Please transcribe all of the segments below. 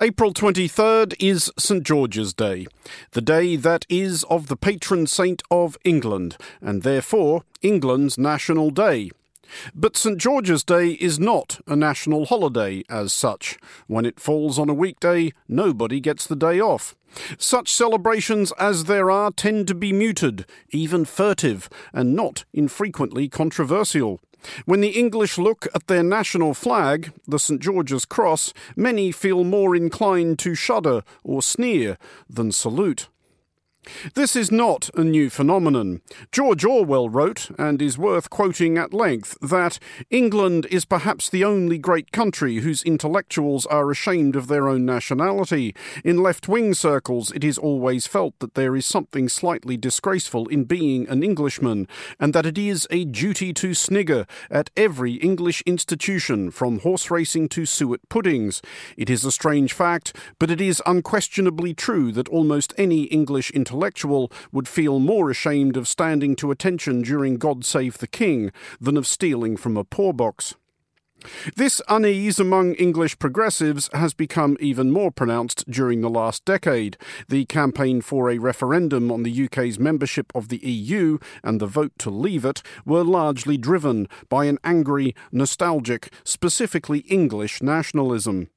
April 23rd is St George's Day, the day that is of the patron saint of England, and therefore England's national day. But St George's Day is not a national holiday as such. When it falls on a weekday, nobody gets the day off. Such celebrations as there are tend to be muted, even furtive, and not infrequently controversial. When the English look at their national flag, the St George's Cross, many feel more inclined to shudder or sneer than salute. This is not a new phenomenon. George Orwell wrote, and is worth quoting at length, that England is perhaps the only great country whose intellectuals are ashamed of their own nationality. In left wing circles, it is always felt that there is something slightly disgraceful in being an Englishman, and that it is a duty to snigger at every English institution, from horse racing to suet puddings. It is a strange fact, but it is unquestionably true that almost any English intellectual intellectual would feel more ashamed of standing to attention during God Save the King than of stealing from a poor box. This unease among English progressives has become even more pronounced during the last decade. The campaign for a referendum on the UK's membership of the EU and the vote to leave it were largely driven by an angry, nostalgic, specifically English nationalism.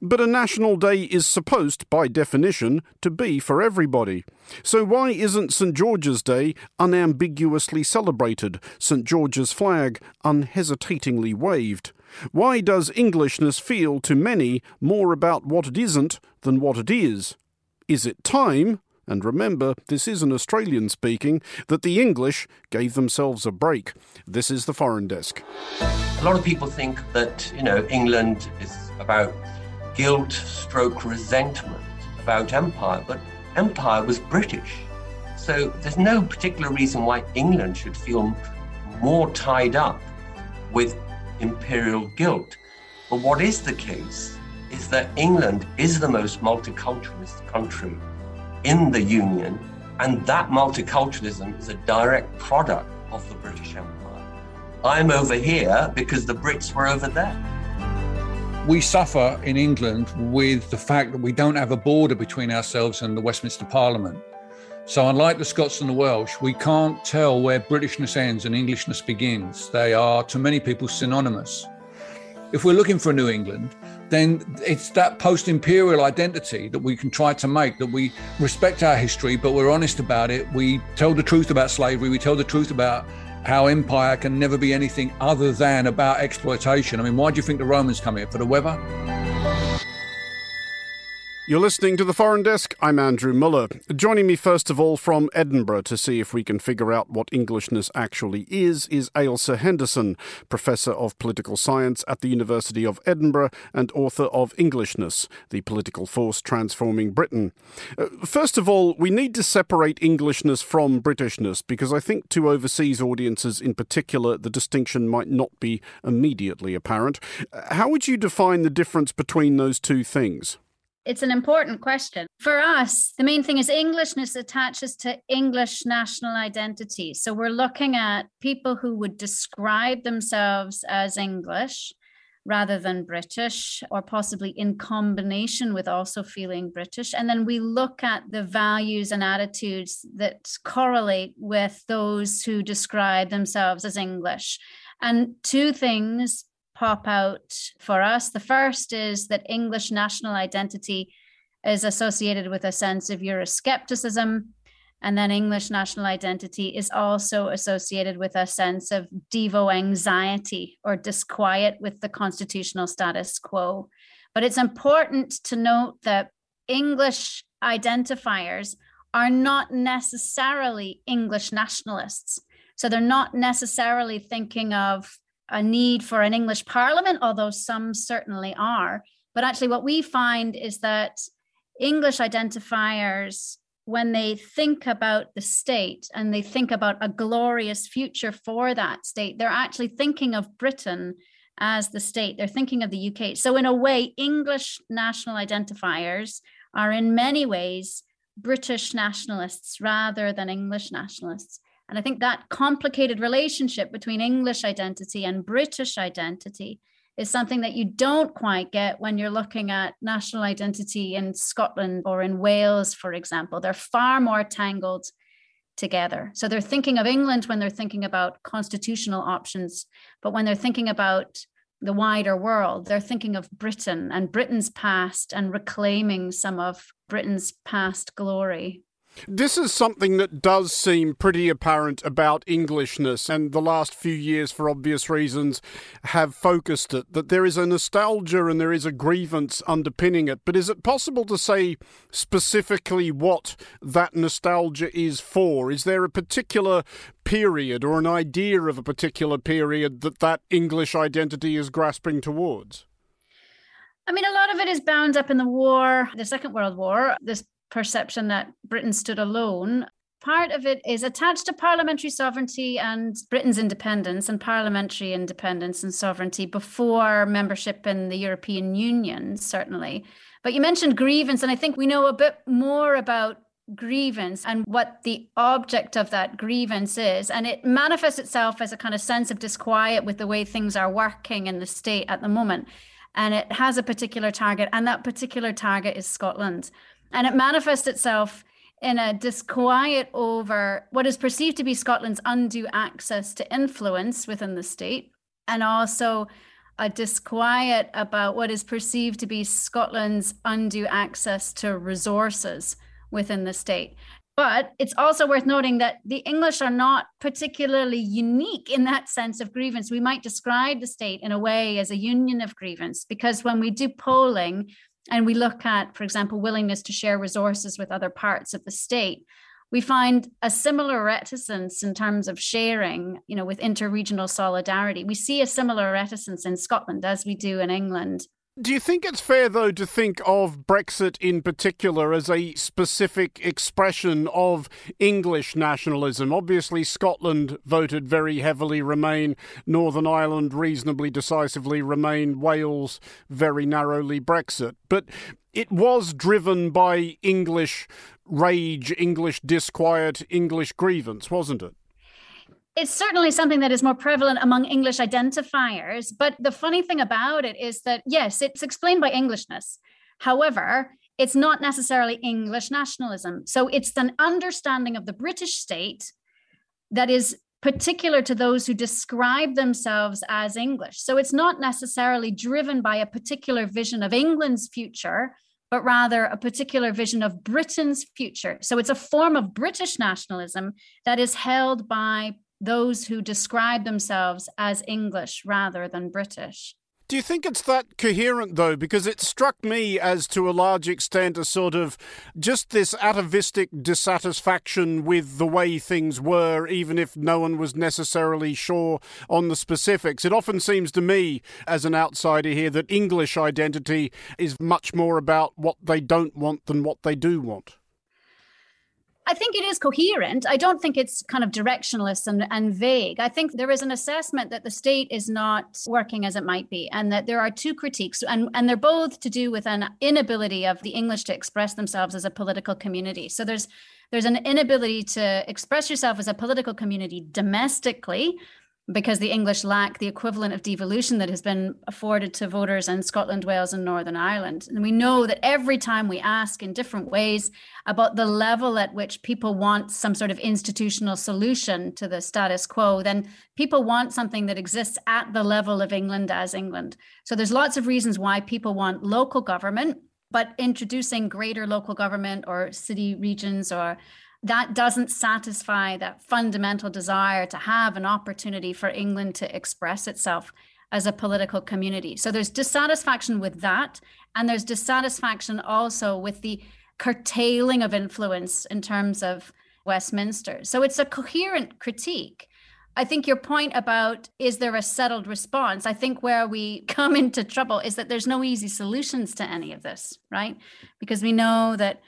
But a national day is supposed, by definition, to be for everybody. So why isn't St George's Day unambiguously celebrated, St George's flag unhesitatingly waved? Why does Englishness feel to many more about what it isn't than what it is? Is it time, and remember, this is an Australian speaking, that the English gave themselves a break? This is the Foreign Desk. A lot of people think that, you know, England is about guilt stroke resentment about empire, but empire was British. So there's no particular reason why England should feel more tied up with imperial guilt. But what is the case is that England is the most multiculturalist country in the Union, and that multiculturalism is a direct product of the British Empire. I'm over here because the Brits were over there. We suffer in England with the fact that we don't have a border between ourselves and the Westminster Parliament. So, unlike the Scots and the Welsh, we can't tell where Britishness ends and Englishness begins. They are, to many people, synonymous. If we're looking for a New England, then it's that post imperial identity that we can try to make, that we respect our history, but we're honest about it. We tell the truth about slavery, we tell the truth about how empire can never be anything other than about exploitation. I mean, why do you think the Romans come here? For the weather? You're listening to the Foreign Desk. I'm Andrew Mueller. Joining me first of all from Edinburgh to see if we can figure out what Englishness actually is is Ailsa Henderson, Professor of Political Science at the University of Edinburgh and author of Englishness, the political force transforming Britain. Uh, first of all, we need to separate Englishness from Britishness because I think to overseas audiences in particular, the distinction might not be immediately apparent. Uh, how would you define the difference between those two things? It's an important question. For us, the main thing is Englishness attaches to English national identity. So we're looking at people who would describe themselves as English rather than British, or possibly in combination with also feeling British. And then we look at the values and attitudes that correlate with those who describe themselves as English. And two things pop out for us. The first is that English national identity is associated with a sense of Euroscepticism. And then English national identity is also associated with a sense of Devo anxiety or disquiet with the constitutional status quo. But it's important to note that English identifiers are not necessarily English nationalists. So they're not necessarily thinking of a need for an English parliament, although some certainly are. But actually, what we find is that English identifiers, when they think about the state and they think about a glorious future for that state, they're actually thinking of Britain as the state. They're thinking of the UK. So, in a way, English national identifiers are in many ways British nationalists rather than English nationalists. And I think that complicated relationship between English identity and British identity is something that you don't quite get when you're looking at national identity in Scotland or in Wales, for example. They're far more tangled together. So they're thinking of England when they're thinking about constitutional options, but when they're thinking about the wider world, they're thinking of Britain and Britain's past and reclaiming some of Britain's past glory. This is something that does seem pretty apparent about Englishness, and the last few years, for obvious reasons, have focused it that there is a nostalgia and there is a grievance underpinning it. But is it possible to say specifically what that nostalgia is for? Is there a particular period or an idea of a particular period that that English identity is grasping towards? I mean, a lot of it is bound up in the war, the Second World War, this perception that Britain stood alone. Part of it is attached to parliamentary sovereignty and Britain's independence and parliamentary independence and sovereignty before membership in the European Union, certainly. But you mentioned grievance, and I think we know a bit more about grievance and what the object of that grievance is. And it manifests itself as a kind of sense of disquiet with the way things are working in the state at the moment. And it has a particular target, and that particular target is Scotland. And it manifests itself in a disquiet over what is perceived to be Scotland's undue access to influence within the state, and also a disquiet about what is perceived to be Scotland's undue access to resources within the state. But it's also worth noting that the English are not particularly unique in that sense of grievance. We might describe the state in a way as a union of grievance, because when we do polling, and we look at, for example, willingness to share resources with other parts of the state, we find a similar reticence in terms of sharing, you know, with interregional solidarity. We see a similar reticence in Scotland as we do in England. Do you think it's fair, though, to think of Brexit in particular as a specific expression of English nationalism? Obviously, Scotland voted very heavily Remain, Northern Ireland reasonably decisively Remain, Wales very narrowly Brexit. But it was driven by English rage, English disquiet, English grievance, wasn't it? It's certainly something that is more prevalent among English identifiers. But the funny thing about it is that, yes, it's explained by Englishness. However, it's not necessarily English nationalism. So it's an understanding of the British state that is particular to those who describe themselves as English. So it's not necessarily driven by a particular vision of England's future, but rather a particular vision of Britain's future. So it's a form of British nationalism that is held by those who describe themselves as English rather than British. Do you think it's that coherent, though? Because it struck me as, to a large extent, a sort of just this atavistic dissatisfaction with the way things were, even if no one was necessarily sure on the specifics. It often seems to me, as an outsider here, that English identity is much more about what they don't want than what they do want. I think it is coherent. I don't think it's kind of directionless and, and vague. I think there is an assessment that the state is not working as it might be, and that there are two critiques, and, and they're both to do with an inability of the English to express themselves as a political community. So there's there's an inability to express yourself as a political community domestically because the English lack the equivalent of devolution that has been afforded to voters in Scotland, Wales, and Northern Ireland. And we know that every time we ask in different ways about the level at which people want some sort of institutional solution to the status quo, then people want something that exists at the level of England as England. So there's lots of reasons why people want local government. But introducing greater local government or city regions or that doesn't satisfy that fundamental desire to have an opportunity for England to express itself as a political community. So there's dissatisfaction with that. And there's dissatisfaction also with the curtailing of influence in terms of Westminster. So it's a coherent critique. I think your point about is there a settled response? I think where we come into trouble is that there's no easy solutions to any of this, right? Because we know that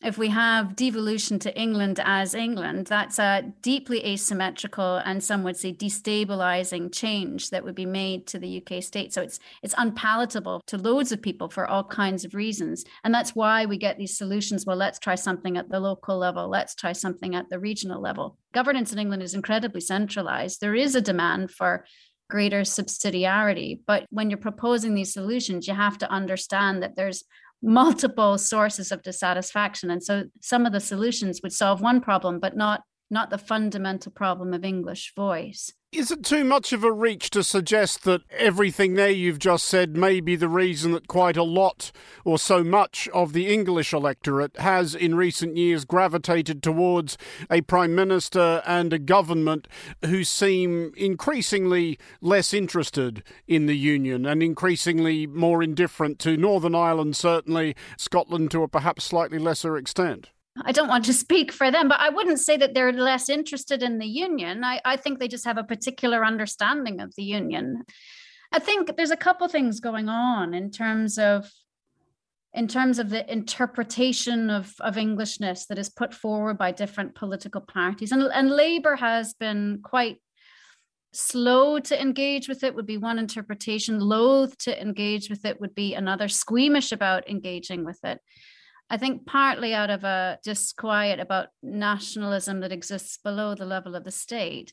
if we have devolution to England as England, that's a deeply asymmetrical and some would say destabilizing change that would be made to the UK state. So it's it's unpalatable to loads of people for all kinds of reasons. And that's why we get these solutions. Well, let's try something at the local level, let's try something at the regional level. Governance in England is incredibly centralized. There is a demand for greater subsidiarity. But when you're proposing these solutions, you have to understand that there's multiple sources of dissatisfaction. And so some of the solutions would solve one problem, but not not the fundamental problem of English voice. Is it too much of a reach to suggest that everything there you've just said may be the reason that quite a lot or so much of the English electorate has in recent years gravitated towards a Prime Minister and a government who seem increasingly less interested in the Union and increasingly more indifferent to Northern Ireland, certainly, Scotland to a perhaps slightly lesser extent? I don't want to speak for them, but I wouldn't say that they're less interested in the union. I, I think they just have a particular understanding of the union. I think there's a couple things going on in terms of in terms of the interpretation of, of Englishness that is put forward by different political parties. And, and Labour has been quite slow to engage with it would be one interpretation loath to engage with it would be another squeamish about engaging with it I think partly out of a disquiet about nationalism that exists below the level of the state.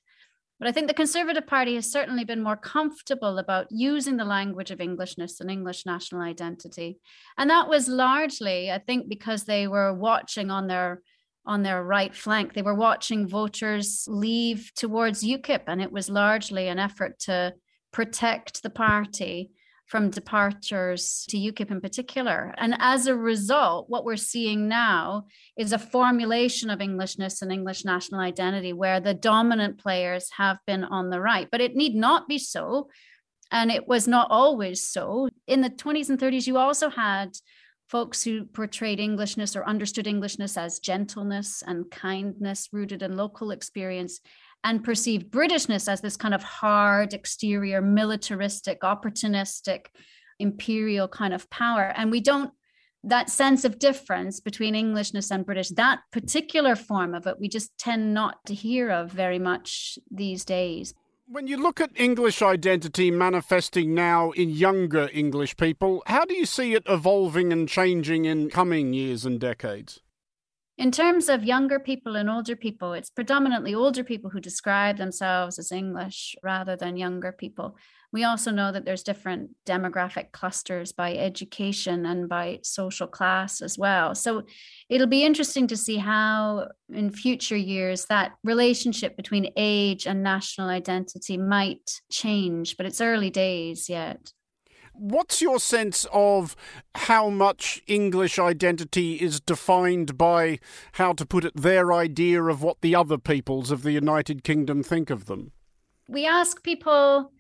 But I think the Conservative Party has certainly been more comfortable about using the language of Englishness and English national identity. And that was largely, I think, because they were watching on their on their right flank. They were watching voters leave towards UKIP, and it was largely an effort to protect the party from departures to UKIP in particular. And as a result, what we're seeing now is a formulation of Englishness and English national identity where the dominant players have been on the right. But it need not be so. And it was not always so. In the 20s and 30s, you also had folks who portrayed Englishness or understood Englishness as gentleness and kindness rooted in local experience and perceived Britishness as this kind of hard exterior, militaristic, opportunistic, imperial kind of power. And we don't, that sense of difference between Englishness and British, that particular form of it, we just tend not to hear of very much these days. When you look at English identity manifesting now in younger English people, how do you see it evolving and changing in coming years and decades? In terms of younger people and older people, it's predominantly older people who describe themselves as English rather than younger people. We also know that there's different demographic clusters by education and by social class as well. So it'll be interesting to see how, in future years, that relationship between age and national identity might change, but it's early days yet. What's your sense of how much English identity is defined by, how to put it, their idea of what the other peoples of the United Kingdom think of them? We ask people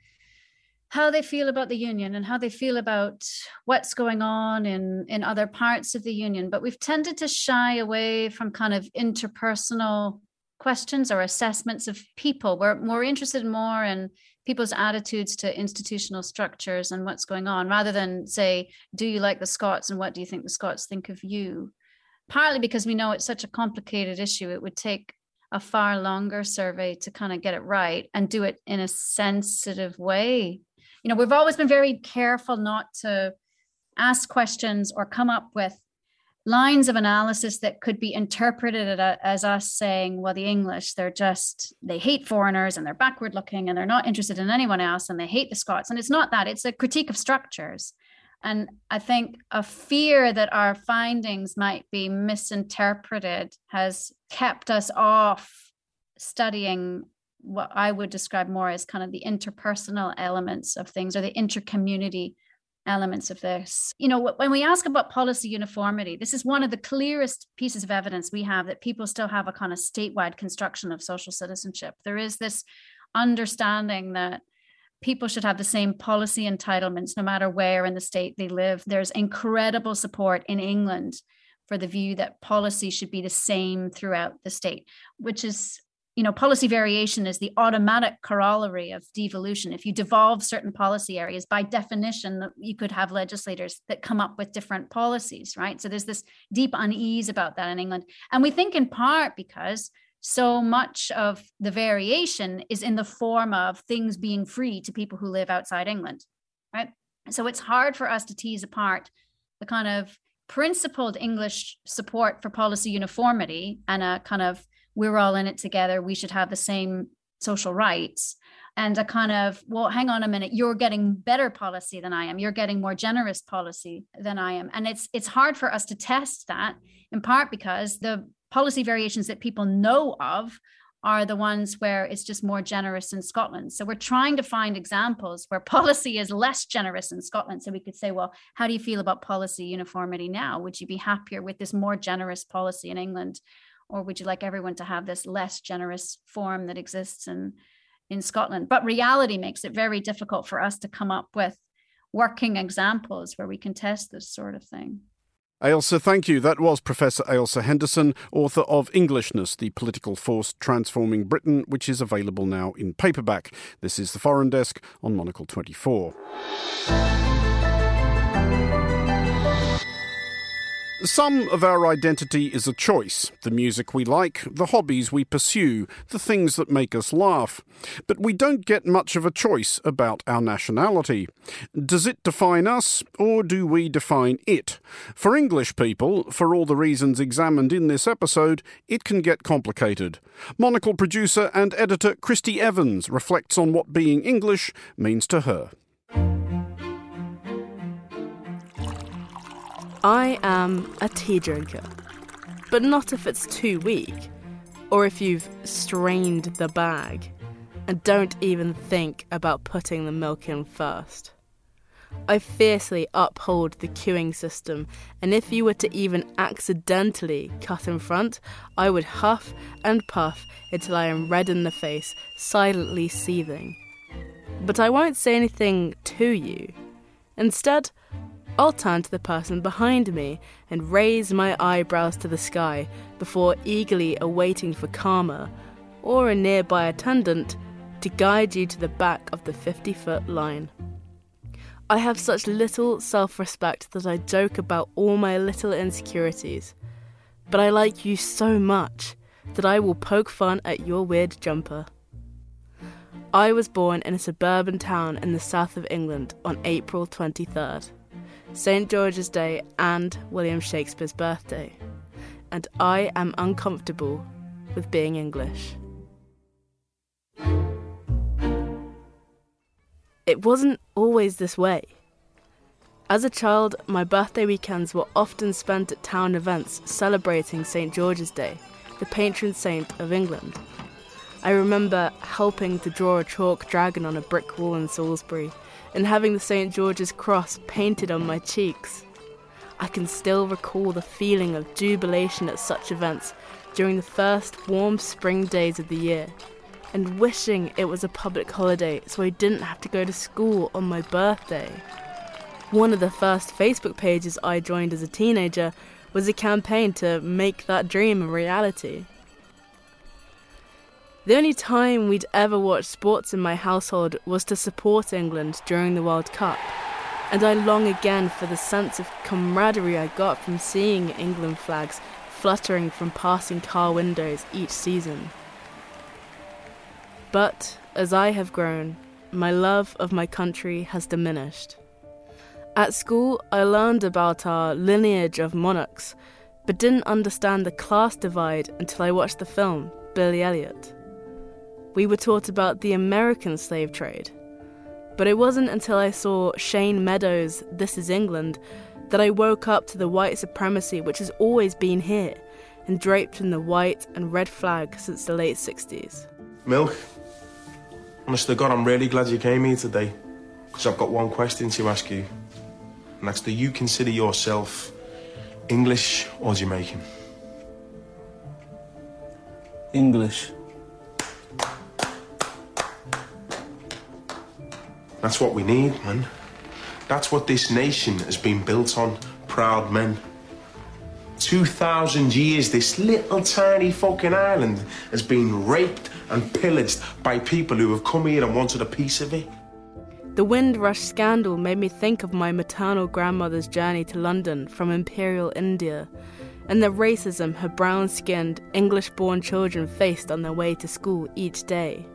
how they feel about the union and how they feel about what's going on in, in other parts of the union, but we've tended to shy away from kind of interpersonal questions or assessments of people. We're more interested more in people's attitudes to institutional structures and what's going on rather than say do you like the scots and what do you think the scots think of you? Partly because we know it's such a complicated issue it would take a far longer survey to kind of get it right and do it in a sensitive way. You know we've always been very careful not to ask questions or come up with lines of analysis that could be interpreted as us saying, well, the English, they're just, they hate foreigners and they're backward looking and they're not interested in anyone else and they hate the Scots. And it's not that, it's a critique of structures. And I think a fear that our findings might be misinterpreted has kept us off studying what I would describe more as kind of the interpersonal elements of things or the intercommunity elements of this. You know, when we ask about policy uniformity, this is one of the clearest pieces of evidence we have that people still have a kind of statewide construction of social citizenship. There is this understanding that people should have the same policy entitlements no matter where in the state they live. There's incredible support in England for the view that policy should be the same throughout the state, which is you know, policy variation is the automatic corollary of devolution. If you devolve certain policy areas, by definition, you could have legislators that come up with different policies, right? So there's this deep unease about that in England. And we think in part because so much of the variation is in the form of things being free to people who live outside England, right? So it's hard for us to tease apart the kind of principled English support for policy uniformity and a kind of we're all in it together we should have the same social rights and a kind of, well, hang on a minute, you're getting better policy than I am. You're getting more generous policy than I am. And it's it's hard for us to test that in part because the policy variations that people know of are the ones where it's just more generous in Scotland. So we're trying to find examples where policy is less generous in Scotland. So we could say, well, how do you feel about policy uniformity now? Would you be happier with this more generous policy in England? Or would you like everyone to have this less generous form that exists in, in Scotland? But reality makes it very difficult for us to come up with working examples where we can test this sort of thing. Ailsa, thank you. That was Professor Ailsa Henderson, author of Englishness, the Political Force Transforming Britain, which is available now in paperback. This is the Foreign Desk on Monocle 24. Some of our identity is a choice the music we like, the hobbies we pursue, the things that make us laugh. But we don't get much of a choice about our nationality. Does it define us, or do we define it? For English people, for all the reasons examined in this episode, it can get complicated. Monocle producer and editor Christy Evans reflects on what being English means to her. I am a tea drinker, but not if it's too weak, or if you've strained the bag and don't even think about putting the milk in first. I fiercely uphold the queuing system, and if you were to even accidentally cut in front, I would huff and puff until I am red in the face, silently seething. But I won't say anything to you. Instead, I'll turn to the person behind me and raise my eyebrows to the sky before eagerly awaiting for karma or a nearby attendant to guide you to the back of the 50 foot line. I have such little self respect that I joke about all my little insecurities, but I like you so much that I will poke fun at your weird jumper. I was born in a suburban town in the south of England on April 23rd. St. George's Day, and William Shakespeare's birthday. And I am uncomfortable with being English. It wasn't always this way. As a child, my birthday weekends were often spent at town events celebrating St. George's Day, the patron saint of England. I remember helping to draw a chalk dragon on a brick wall in Salisbury and having the St. George's cross painted on my cheeks. I can still recall the feeling of jubilation at such events during the first warm spring days of the year, and wishing it was a public holiday so I didn't have to go to school on my birthday. One of the first Facebook pages I joined as a teenager was a campaign to make that dream a reality. The only time we'd ever watch sports in my household was to support England during the World Cup, and I long again for the sense of camaraderie I got from seeing England flags fluttering from passing car windows each season. But as I have grown, my love of my country has diminished. At school, I learned about our lineage of monarchs, but didn't understand the class divide until I watched the film Billy Elliot we were taught about the American slave trade. But it wasn't until I saw Shane Meadows' This Is England that I woke up to the white supremacy which has always been here and draped in the white and red flag since the late 60s. Milk, honest to God, I'm really glad you came here today because I've got one question to ask you. And that's do you consider yourself English or Jamaican? English. That's what we need, man. That's what this nation has been built on. Proud men. 2,000 years, this little tiny fucking island has been raped and pillaged by people who have come here and wanted a piece of it. The Windrush scandal made me think of my maternal grandmother's journey to London from Imperial India and the racism her brown skinned, English born children faced on their way to school each day.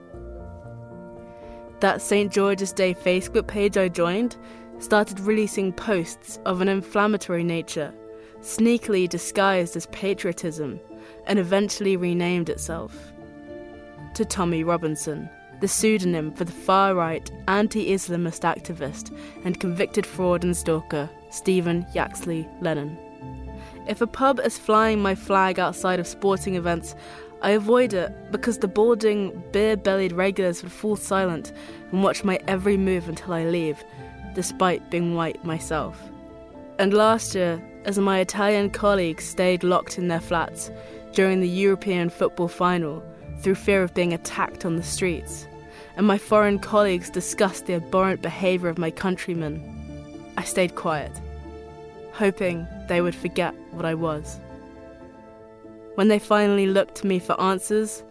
That St. George's Day Facebook page I joined started releasing posts of an inflammatory nature, sneakily disguised as patriotism, and eventually renamed itself to Tommy Robinson. the pseudonym for the far right anti Islamist activist and convicted fraud and stalker Stephen Yaxley Lennon. If a pub is flying my flag outside of sporting events, I avoid it because the boarding, beer bellied regulars would fall silent and watch my every move until I leave, despite being white myself. And last year, as my Italian colleagues stayed locked in their flats during the European football final through fear of being attacked on the streets, and my foreign colleagues discussed the abhorrent behaviour of my countrymen, I stayed quiet, hoping they would forget what I was. When they finally looked to me for answers,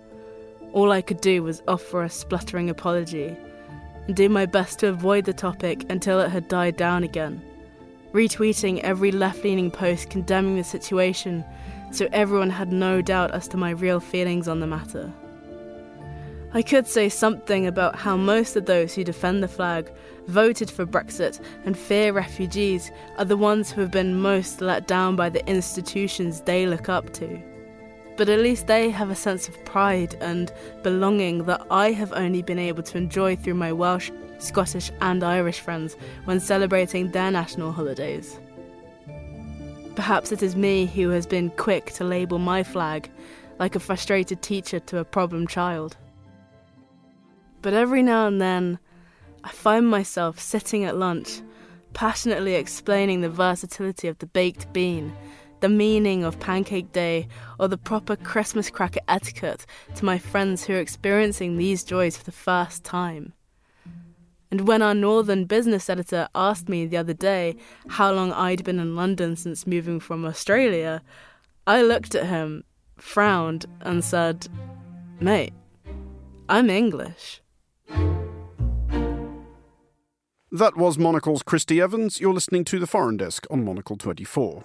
all I could do was offer a spluttering apology and do my best to avoid the topic until it had died down again retweeting every left leaning post condemning the situation so everyone had no doubt as to my real feelings on the matter. I could say something about how most of those who defend the flag, voted for Brexit, and fear refugees are the ones who have been most let down by the institutions they look up to. But at least they have a sense of pride and belonging that I have only been able to enjoy through my Welsh Scottish, and Irish friends when celebrating their national holidays. Perhaps it is me who has been quick to label my flag like a frustrated teacher to a problem child. But every now and then, I find myself sitting at lunch, passionately explaining the versatility of the baked bean, the meaning of Pancake Day, or the proper Christmas cracker etiquette to my friends who are experiencing these joys for the first time. And when our northern business editor asked me the other day how long I'd been in London since moving from Australia, I looked at him, frowned, and said, Mate, I'm English. That was Monocle's Christy Evans. You're listening to the Foreign Desk on Monocle 24.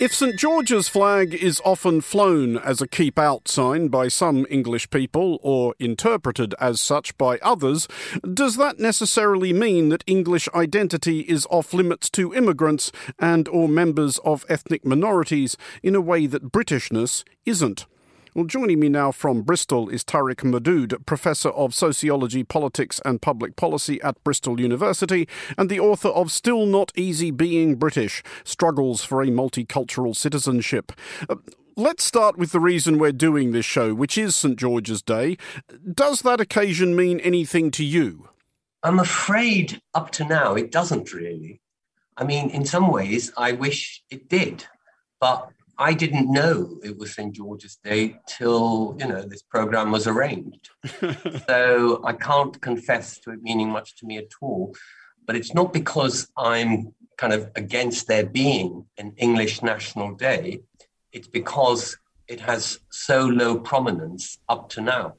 If St George's flag is often flown as a keep out sign by some English people or interpreted as such by others, does that necessarily mean that English identity is off limits to immigrants and or members of ethnic minorities in a way that Britishness isn't? Well, joining me now from Bristol is Tariq Modood, Professor of Sociology, Politics and Public Policy at Bristol University and the author of Still Not Easy Being British Struggles for a Multicultural Citizenship. Uh, let's start with the reason we're doing this show, which is St George's Day. Does that occasion mean anything to you? I'm afraid up to now it doesn't really. I mean, in some ways, I wish it did. But I didn't know it was St. George's Day till, you know, this program was arranged. so I can't confess to it meaning much to me at all. But it's not because I'm kind of against there being an English National Day. It's because it has so low prominence up to now.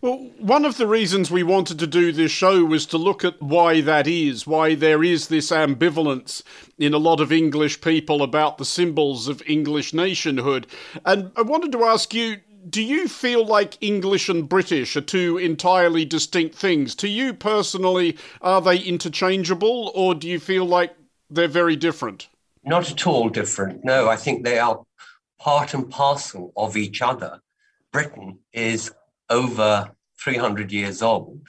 Well, one of the reasons we wanted to do this show was to look at why that is, why there is this ambivalence in a lot of English people about the symbols of English nationhood. And I wanted to ask you do you feel like English and British are two entirely distinct things? To you personally, are they interchangeable or do you feel like they're very different? Not at all different. No, I think they are part and parcel of each other. Britain is over 300 years old.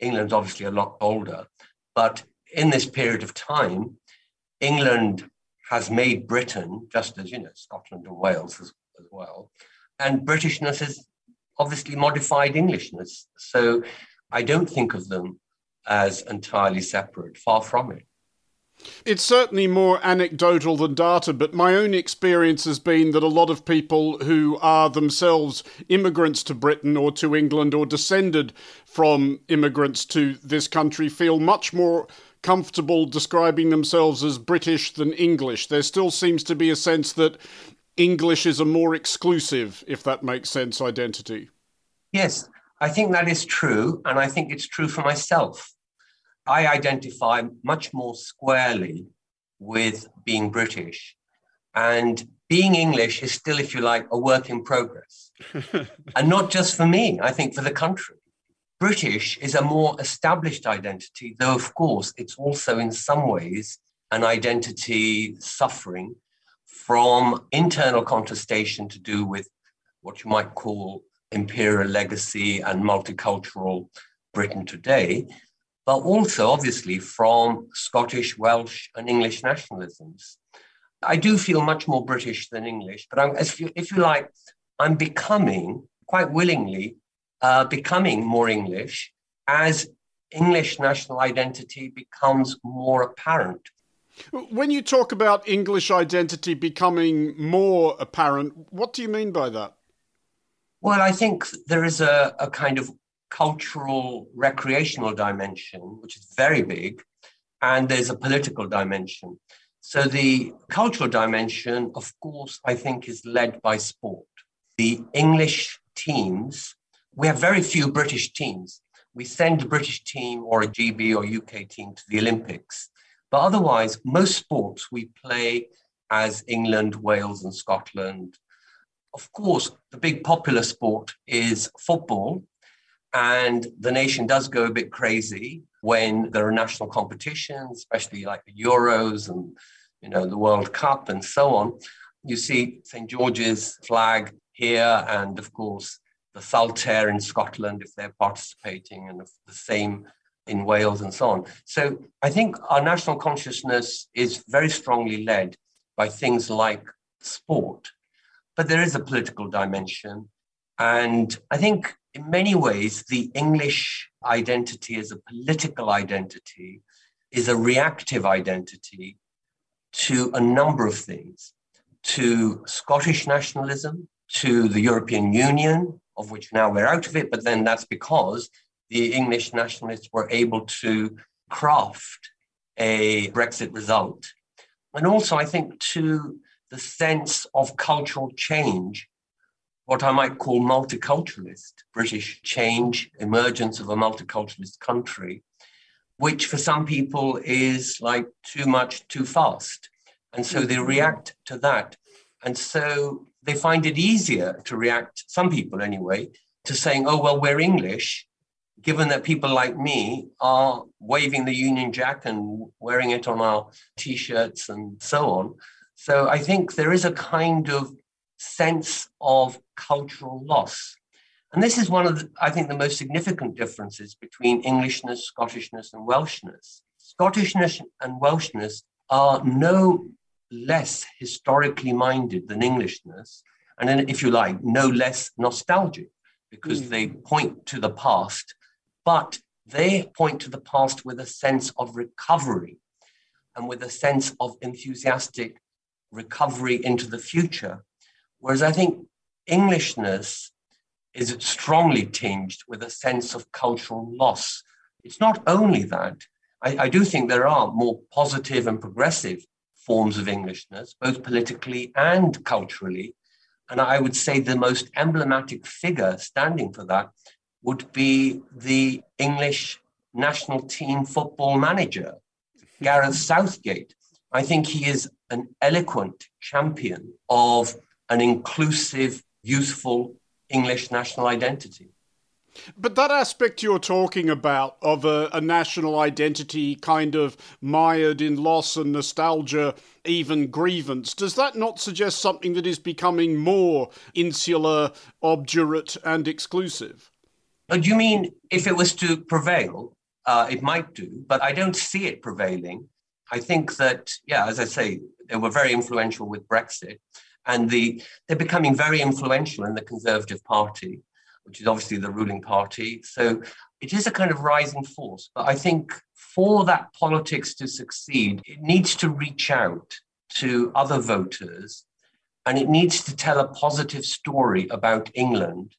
England's obviously a lot older. But in this period of time, England has made Britain, just as, you know, Scotland and Wales as, as well. And Britishness has obviously modified Englishness. So I don't think of them as entirely separate, far from it. It's certainly more anecdotal than data, but my own experience has been that a lot of people who are themselves immigrants to Britain or to England or descended from immigrants to this country feel much more comfortable describing themselves as British than English. There still seems to be a sense that English is a more exclusive, if that makes sense, identity. Yes, I think that is true. And I think it's true for myself. I identify much more squarely with being British. And being English is still, if you like, a work in progress. and not just for me, I think for the country. British is a more established identity, though, of course, it's also in some ways an identity suffering from internal contestation to do with what you might call imperial legacy and multicultural Britain today, but also obviously from Scottish, Welsh, and English nationalisms. I do feel much more British than English, but I'm, if, you, if you like, I'm becoming quite willingly uh, becoming more English as English national identity becomes more apparent. When you talk about English identity becoming more apparent, what do you mean by that? Well, I think there is a, a kind of cultural, recreational dimension, which is very big, and there's a political dimension. So, the cultural dimension, of course, I think is led by sport. The English teams, we have very few British teams. We send a British team or a GB or UK team to the Olympics. But otherwise, most sports we play as England, Wales, and Scotland. Of course, the big popular sport is football, and the nation does go a bit crazy when there are national competitions, especially like the Euros and you know the World Cup and so on. You see St George's flag here, and of course the Saltire in Scotland if they're participating, and the same in Wales and so on. So I think our national consciousness is very strongly led by things like sport, but there is a political dimension. And I think in many ways, the English identity as a political identity is a reactive identity to a number of things to Scottish nationalism, to the European Union, of which now we're out of it, but then that's because the English nationalists were able to craft a Brexit result. And also, I think, to the sense of cultural change what I might call multiculturalist British change, emergence of a multiculturalist country, which for some people is like too much too fast. And so they mm-hmm. react to that. And so they find it easier to react, some people anyway, to saying, oh, well, we're English, given that people like me are waving the Union Jack and wearing it on our t shirts and so on. So I think there is a kind of sense of cultural loss. And this is one of, the, I think, the most significant differences between Englishness, Scottishness, and Welshness. Scottishness and Welshness are no less historically minded than Englishness, and then, if you like, no less nostalgic because mm. they point to the past, but they point to the past with a sense of recovery and with a sense of enthusiastic recovery into the future. Whereas I think Englishness is strongly tinged with a sense of cultural loss. It's not only that. I, I do think there are more positive and progressive forms of Englishness, both politically and culturally. And I would say the most emblematic figure standing for that would be the English national team football manager, Gareth Southgate. I think he is an eloquent champion of an inclusive, youthful English national identity. But that aspect you're talking about of a, a, national identity kind of mired in loss and nostalgia, even grievance, does that not suggest something that is becoming more insular, obdurate, and exclusive? But you mean if it was to prevail, uh, it might do, but I don't see it prevailing. I think that, yeah, as I say, they were very influential with Brexit and the, they're becoming very influential in the Conservative Party, which is obviously the ruling party. So it is a kind of rising force. But I think for that politics to succeed, it needs to reach out to other voters and it needs to tell a positive story about England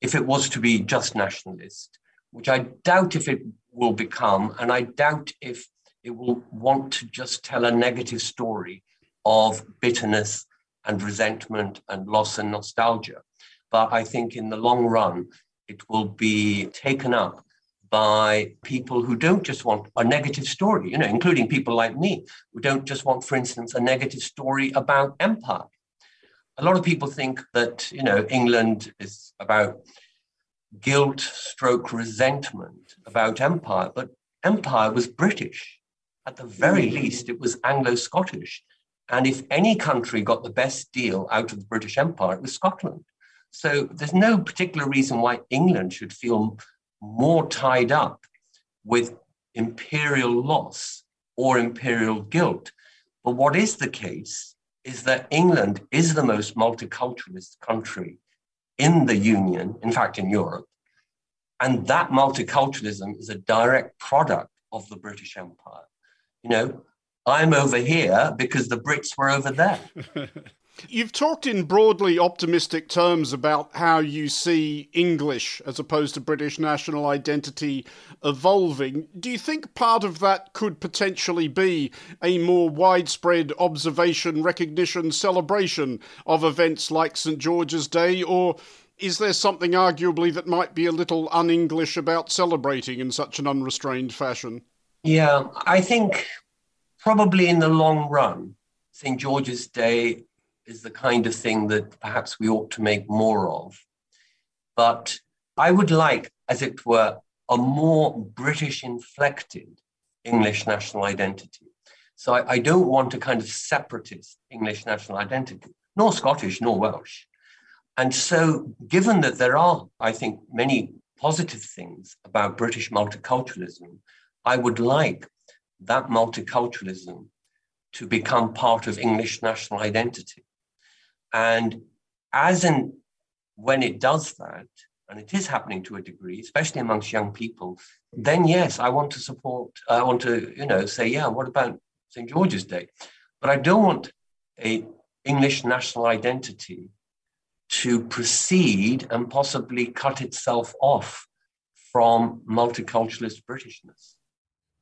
if it was to be just nationalist, which I doubt if it will become. And I doubt if it will want to just tell a negative story of bitterness and resentment and loss and nostalgia. But I think in the long run, it will be taken up by people who don't just want a negative story, you know, including people like me, who don't just want, for instance, a negative story about empire. A lot of people think that, you know, England is about guilt stroke resentment about empire, but empire was British. At the very mm. least, it was Anglo Scottish. And if any country got the best deal out of the British Empire, it was Scotland. So there's no particular reason why England should feel more tied up with imperial loss or imperial guilt. But what is the case is that England is the most multiculturalist country in the Union, in fact, in Europe. And that multiculturalism is a direct product of the British Empire. You know, I'm over here because the Brits were over there. You've talked in broadly optimistic terms about how you see English as opposed to British national identity evolving. Do you think part of that could potentially be a more widespread observation, recognition, celebration of events like St George's Day? Or is there something arguably that might be a little un English about celebrating in such an unrestrained fashion? Yeah, I think probably in the long run, St George's Day is the kind of thing that perhaps we ought to make more of. But I would like, as it were, a more British inflected English national identity. So I, I, don't want a kind of separatist English national identity, nor Scottish, nor Welsh. And so, given that there are, I think, many positive things about British multiculturalism, I would like that multiculturalism to become part of English national identity. And as and when it does that, and it is happening to a degree, especially amongst young people, then yes, I want to support, I want to, you know, say, yeah, what about St. George's Day? But I don't want a English national identity to proceed and possibly cut itself off from multiculturalist Britishness.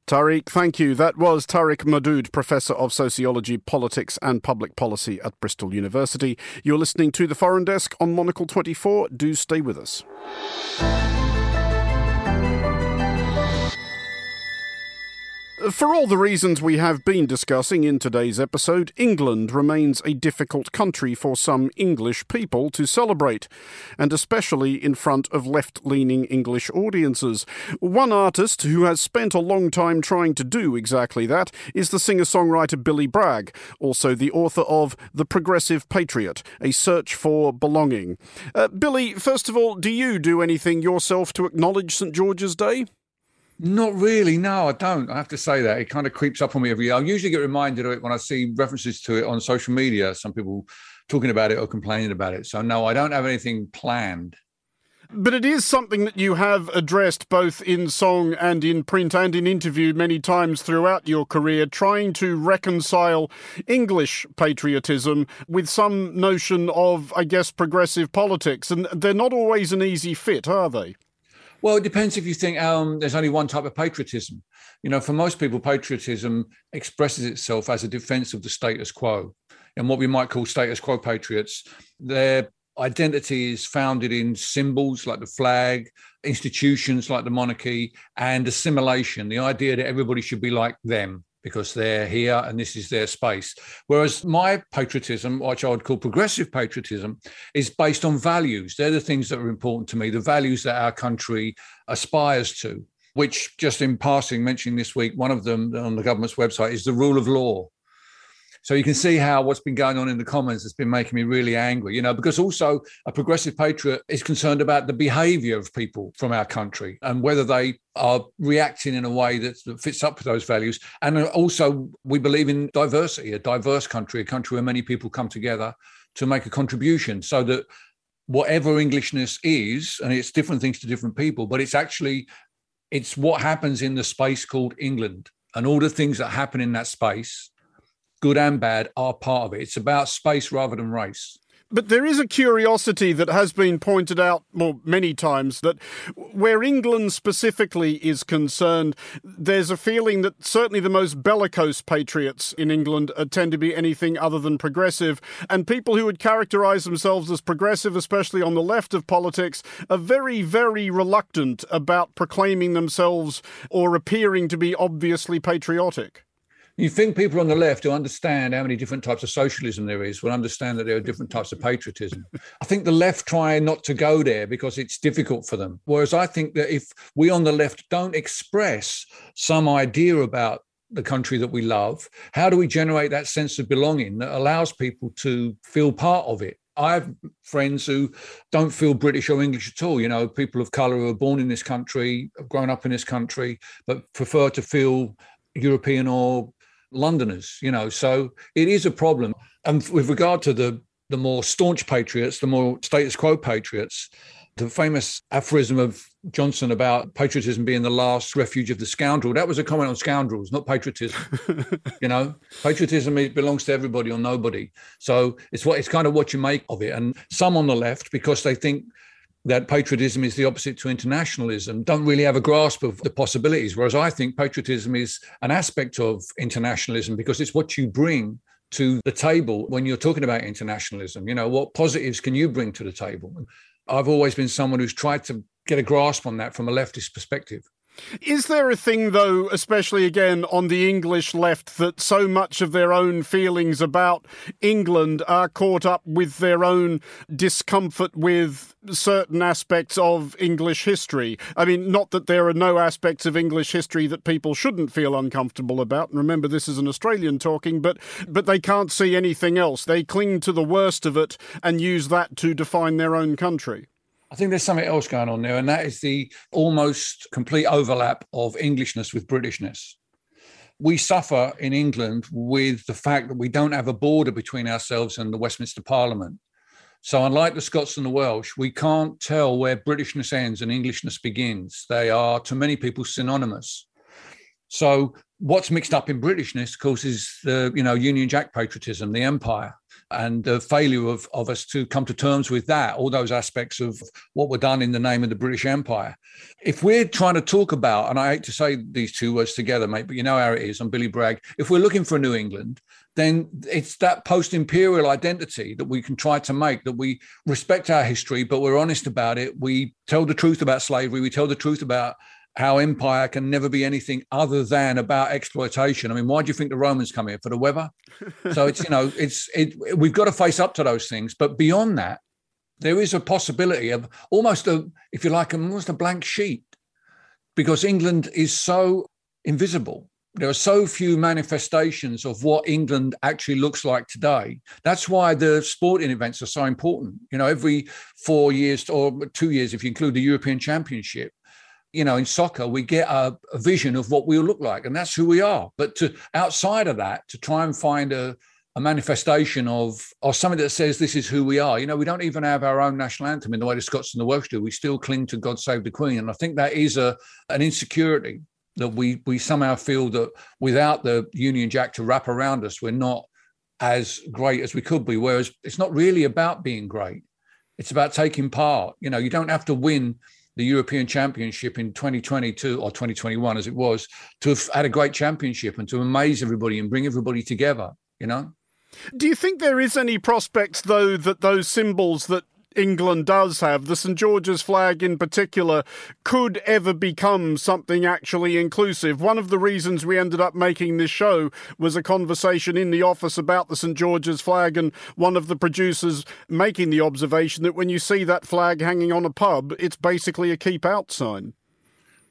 Tariq, thank you. That was Tariq Modood, Professor of Sociology, Politics and Public Policy at Bristol University. You're listening to The Foreign Desk on Monocle 24. Do stay with us. For all the reasons we have been discussing in today's episode, England remains a difficult country for some English people to celebrate, and especially in front of left leaning English audiences. One artist who has spent a long time trying to do exactly that is the singer songwriter Billy Bragg, also the author of The Progressive Patriot A Search for Belonging. Uh, Billy, first of all, do you do anything yourself to acknowledge St George's Day? Not really. No, I don't. I have to say that it kind of creeps up on me every year. I usually get reminded of it when I see references to it on social media. Some people talking about it or complaining about it. So no, I don't have anything planned. But it is something that you have addressed both in song and in print and in interview many times throughout your career, trying to reconcile English patriotism with some notion of, I guess, progressive politics. And they're not always an easy fit, are they? Well, it depends if you think um, there's only one type of patriotism. You know, for most people, patriotism expresses itself as a defense of the status quo. And what we might call status quo patriots, their identity is founded in symbols like the flag, institutions like the monarchy, and assimilation, the idea that everybody should be like them because they're here and this is their space. Whereas my patriotism, which I would call progressive patriotism, is based on values. They're the things that are important to me, the values that our country aspires to, which just in passing, mentioning this week, one of them on the government's website is the rule of law. So you can see how what's been going on in the Commons has been making me really angry, you know, because also a progressive patriot is concerned about the behavior of people from our country and whether they are reacting in a way that, that fits up with those values. And also, we believe in diversity, a diverse country, a country where many people come together to make a contribution so that whatever Englishness is, and it's different things to different people, but it's actually it's what happens in the space called England and all the things that happen in that space good and bad, are part of it. It's about space rather than race. But there is a curiosity that has been pointed out more many times that where England specifically is concerned, there's a feeling that certainly the most bellicose patriots in England tend to be anything other than progressive, and people who would characterise themselves as progressive, especially on the left of politics, are very, very reluctant about proclaiming themselves or appearing to be obviously patriotic. You think people on the left who understand how many different types of socialism there is will understand that there are different types of patriotism. I think the left try not to go there because it's difficult for them. Whereas I think that if we on the left don't express some idea about the country that we love, how do we generate that sense of belonging that allows people to feel part of it? I have friends who don't feel British or English at all. You know, people of color who are born in this country, have grown up in this country, but prefer to feel European or Londoners, you know. So it is a problem. And with regard to the the more staunch patriots, the more status quo patriots, the famous aphorism of Johnson about patriotism being the last refuge of the scoundrel. That was a comment on scoundrels, not patriotism. you know, patriotism belongs to everybody or nobody. So it's what it's kind of what you make of it. And some on the left, because they think that patriotism is the opposite to internationalism, don't really have a grasp of the possibilities. Whereas I think patriotism is an aspect of internationalism because it's what you bring to the table when you're talking about internationalism. You know, what positives can you bring to the table? I've always been someone who's tried to get a grasp on that from a leftist perspective. Is there a thing, though, especially again on the English left, that so much of their own feelings about England are caught up with their own discomfort with certain aspects of English history? I mean, not that there are no aspects of English history that people shouldn't feel uncomfortable about. And remember, this is an Australian talking, but but they can't see anything else. They cling to the worst of it and use that to define their own country. I think there's something else going on there, and that is the almost complete overlap of Englishness with Britishness. We suffer in England with the fact that we don't have a border between ourselves and the Westminster Parliament. So, unlike the Scots and the Welsh, we can't tell where Britishness ends and Englishness begins. They are, to many people, synonymous. So, what's mixed up in Britishness, of course, is the you know Union Jack patriotism, the empire and the failure of, of us to come to terms with that, all those aspects of what were done in the name of the British Empire. If we're trying to talk about, and I hate to say these two words together, mate, but you know how it is, I'm Billy Bragg. If we're looking for a New England, then it's that post imperial identity that we can try to make that we respect our history, but we're honest about it. We tell the truth about slavery, we tell the truth about how empire can never be anything other than about exploitation. I mean, why do you think the Romans come here for the weather? so it's you know, it's it. We've got to face up to those things, but beyond that, there is a possibility of almost a, if you like, almost a blank sheet, because England is so invisible. There are so few manifestations of what England actually looks like today. That's why the sporting events are so important. You know, every four years or two years, if you include the European Championship, you know, in soccer, we get a, a, vision of what we'll look like, and that's who we are. But to outside of that, to try and find a, a manifestation of or something that says this is who we are. You know, we don't even have our own national anthem in the way the Scots and the Welsh do. We still cling to God Save the Queen, and I think that is a an insecurity that we we somehow feel that without the Union Jack to wrap around us, we're not as great as we could be. Whereas it's not really about being great; it's about taking part. You know, you don't have to win the European Championship in 2022 or 2021, as it was, to have had a great championship and to amaze everybody and bring everybody together, you know? Do you think there is any prospect, though, that those symbols that England does have, the St George's flag in particular, could ever become something actually inclusive. One of the reasons we ended up making this show was a conversation in the office about the St George's flag, and one of the producers making the observation that when you see that flag hanging on a pub, it's basically a keep out sign.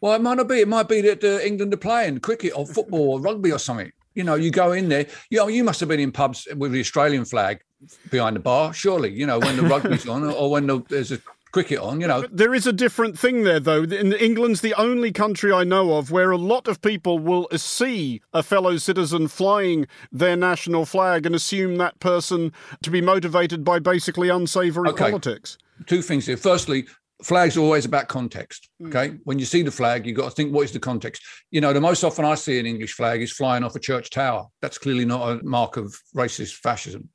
Well, it might not be. It might be that uh, England are playing cricket or football or rugby or something. You know, you go in there. You know, you must have been in pubs with the Australian flag behind the bar, surely, you know, when the rugby's on or when the, there's a cricket on, you know. There is a different thing there, though. In England's the only country I know of where a lot of people will see a fellow citizen flying their national flag and assume that person to be motivated by basically unsavoury okay. politics. Two things here. Firstly, flags are always about context. Hmm. Okay. Mm. When you see the flag, you've got to think what is the context. You know, the most often I see an English flag is flying off a church tower. That's clearly not a mark of racist fascism.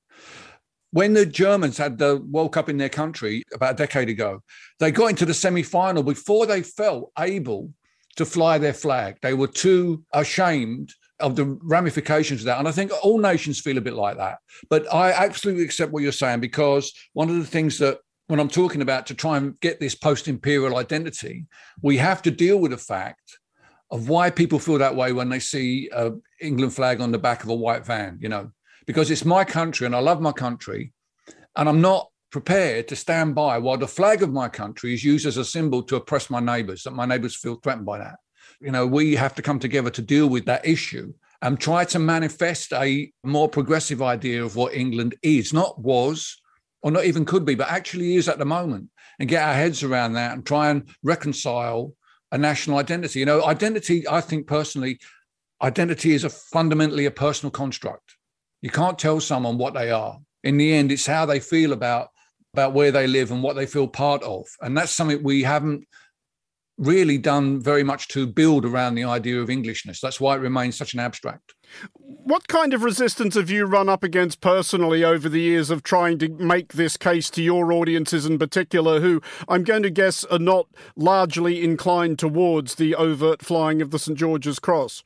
When the Germans had the World Cup in their country about a decade ago, they got into the semi final before they felt able to fly their flag. They were too ashamed of the ramifications of that. And I think all nations feel a bit like that. But I absolutely accept what you're saying because one of the things that when I'm talking about to try and get this post imperial identity, we have to deal with the fact of why people feel that way when they see a England flag on the back of a white van. You know, because it's my country and I love my country. And I'm not prepared to stand by while the flag of my country is used as a symbol to oppress my neighbors, that my neighbors feel threatened by that. You know, we have to come together to deal with that issue and try to manifest a more progressive idea of what England is, not was, or not even could be, but actually is at the moment, and get our heads around that and try and reconcile a national identity. You know, identity, I think personally, identity is a fundamentally a personal construct. You can't tell someone what they are. In the end, it's how they feel about about where they live and what they feel part of. And that's something we haven't really done very much to build around the idea of Englishness. That's why it remains such an abstract. What kind of resistance have you run up against personally over the years of trying to make this case to your audiences in particular, who I'm going to guess are not largely inclined towards the overt flying of the St George's Cross?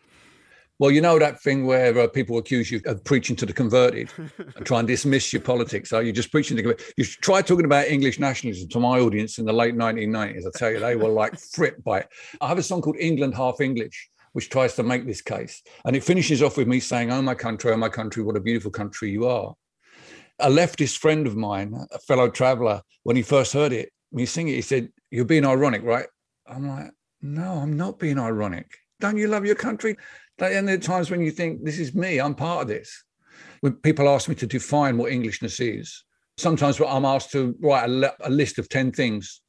Well, you know that thing where uh, people accuse you of preaching to the converted and try and dismiss your politics. Are you just preaching to converted? You try talking about English nationalism to my audience in the late 1990s. I tell you, they were like fripped by it. I have a song called England Half English, which tries to make this case. And it finishes off with me saying, Oh, my country, oh, my country, what a beautiful country you are. A leftist friend of mine, a fellow traveler, when he first heard it, he sing it, he said, You're being ironic, right? I'm like, No, I'm not being ironic. Don't you love your country? And there are times when you think, this is me, I'm part of this. When people ask me to define what Englishness is, sometimes I'm asked to write a, a list of 10 things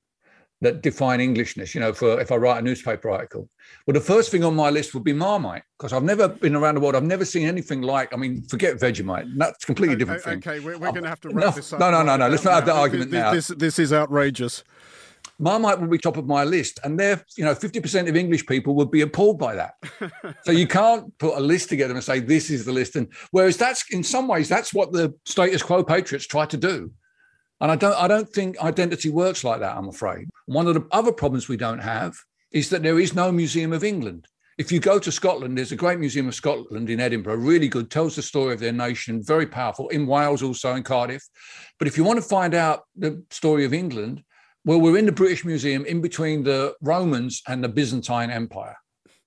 that define Englishness, you know, for if I write a newspaper article. Well, the first thing on my list would be Marmite, because I've never been around the world. I've never seen anything like, I mean, forget Vegemite. That's a completely different okay, thing. Okay, we're, we're going to have to wrap no, this up. No, no, no, no. Let's not have that argument this, now. This, this is outrageous. Marmite would be top of my list, and there, you know, fifty percent of English people would be appalled by that. so you can't put a list together and say this is the list. And whereas that's in some ways that's what the status quo patriots try to do. And I don't, I don't think identity works like that. I'm afraid. One of the other problems we don't have is that there is no Museum of England. If you go to Scotland, there's a great Museum of Scotland in Edinburgh, really good, tells the story of their nation, very powerful. In Wales, also in Cardiff. But if you want to find out the story of England, well, we're in the British Museum in between the Romans and the Byzantine Empire.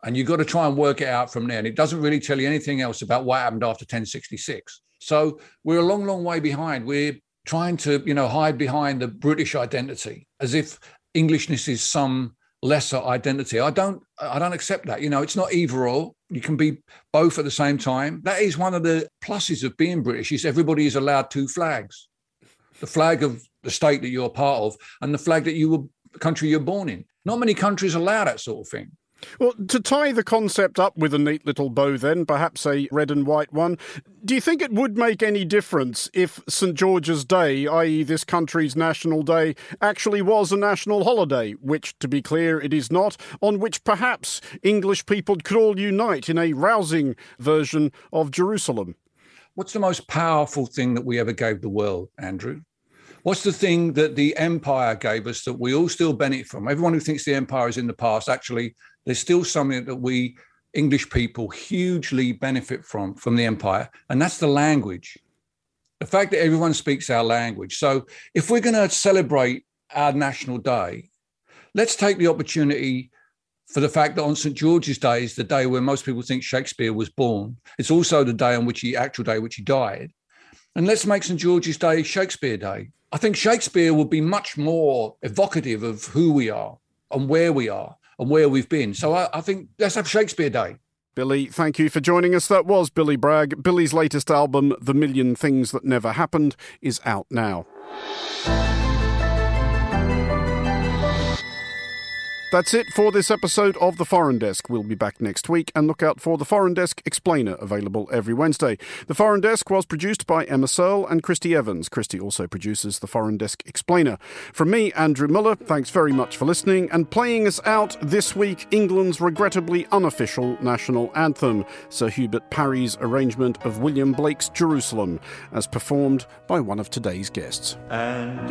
And you've got to try and work it out from there. And it doesn't really tell you anything else about what happened after 1066. So we're a long, long way behind. We're trying to, you know, hide behind the British identity as if Englishness is some lesser identity. I don't I don't accept that. You know, it's not either or. You can be both at the same time. That is one of the pluses of being British is everybody is allowed two flags. The flag of the state that you're part of and the flag that you were country you're born in. Not many countries allow that sort of thing. Well, to tie the concept up with a neat little bow, then, perhaps a red and white one, do you think it would make any difference if St George's Day, i.e., this country's national day, actually was a national holiday, which, to be clear, it is not, on which perhaps English people could all unite in a rousing version of Jerusalem? What's the most powerful thing that we ever gave the world, Andrew? What's the thing that the empire gave us that we all still benefit from? Everyone who thinks the empire is in the past, actually, there's still something that we English people hugely benefit from from the empire, and that's the language. The fact that everyone speaks our language. So if we're going to celebrate our national day, let's take the opportunity for the fact that on St George's Day is the day where most people think Shakespeare was born. It's also the day on which he actual day which he died. And let's make St George's Day Shakespeare Day. I think Shakespeare would be much more evocative of who we are and where we are and where we've been. So I, I think let's have Shakespeare Day. Billy, thank you for joining us. That was Billy Bragg. Billy's latest album, The Million Things That Never Happened, is out now. That's it for this episode of The Foreign Desk. We'll be back next week and look out for The Foreign Desk Explainer, available every Wednesday. The Foreign Desk was produced by Emma Searle and Christy Evans. Christy also produces The Foreign Desk Explainer. From me, Andrew Mueller, thanks very much for listening and playing us out this week, England's regrettably unofficial national anthem, Sir Hubert Parry's arrangement of William Blake's Jerusalem, as performed by one of today's guests. And